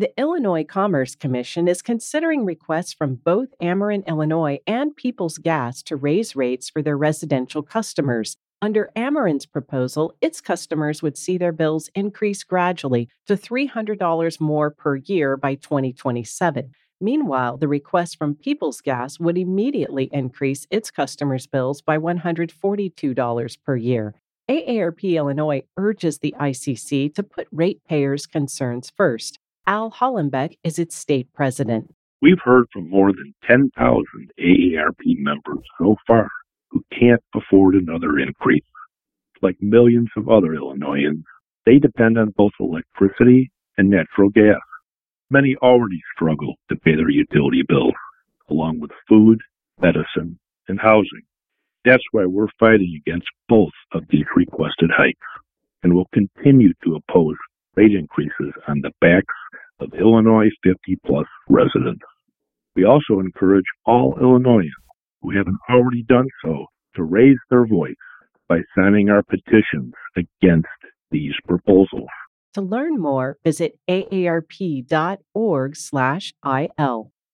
The Illinois Commerce Commission is considering requests from both Ameren, Illinois and Peoples Gas to raise rates for their residential customers. Under Ameren's proposal, its customers would see their bills increase gradually to $300 more per year by 2027. Meanwhile, the request from Peoples Gas would immediately increase its customers' bills by $142 per year. AARP Illinois urges the ICC to put ratepayers' concerns first. Al Hollenbeck is its state president. We've heard from more than 10,000 AARP members so far who can't afford another increase. Like millions of other Illinoisans, they depend on both electricity and natural gas. Many already struggle to pay their utility bills, along with food, medicine, and housing. That's why we're fighting against both of these requested hikes and will continue to oppose rate increases on the backs of Illinois 50 plus residents. We also encourage all Illinoisans who haven't already done so to raise their voice by signing our petitions against these proposals. To learn more, visit aarp.org/il.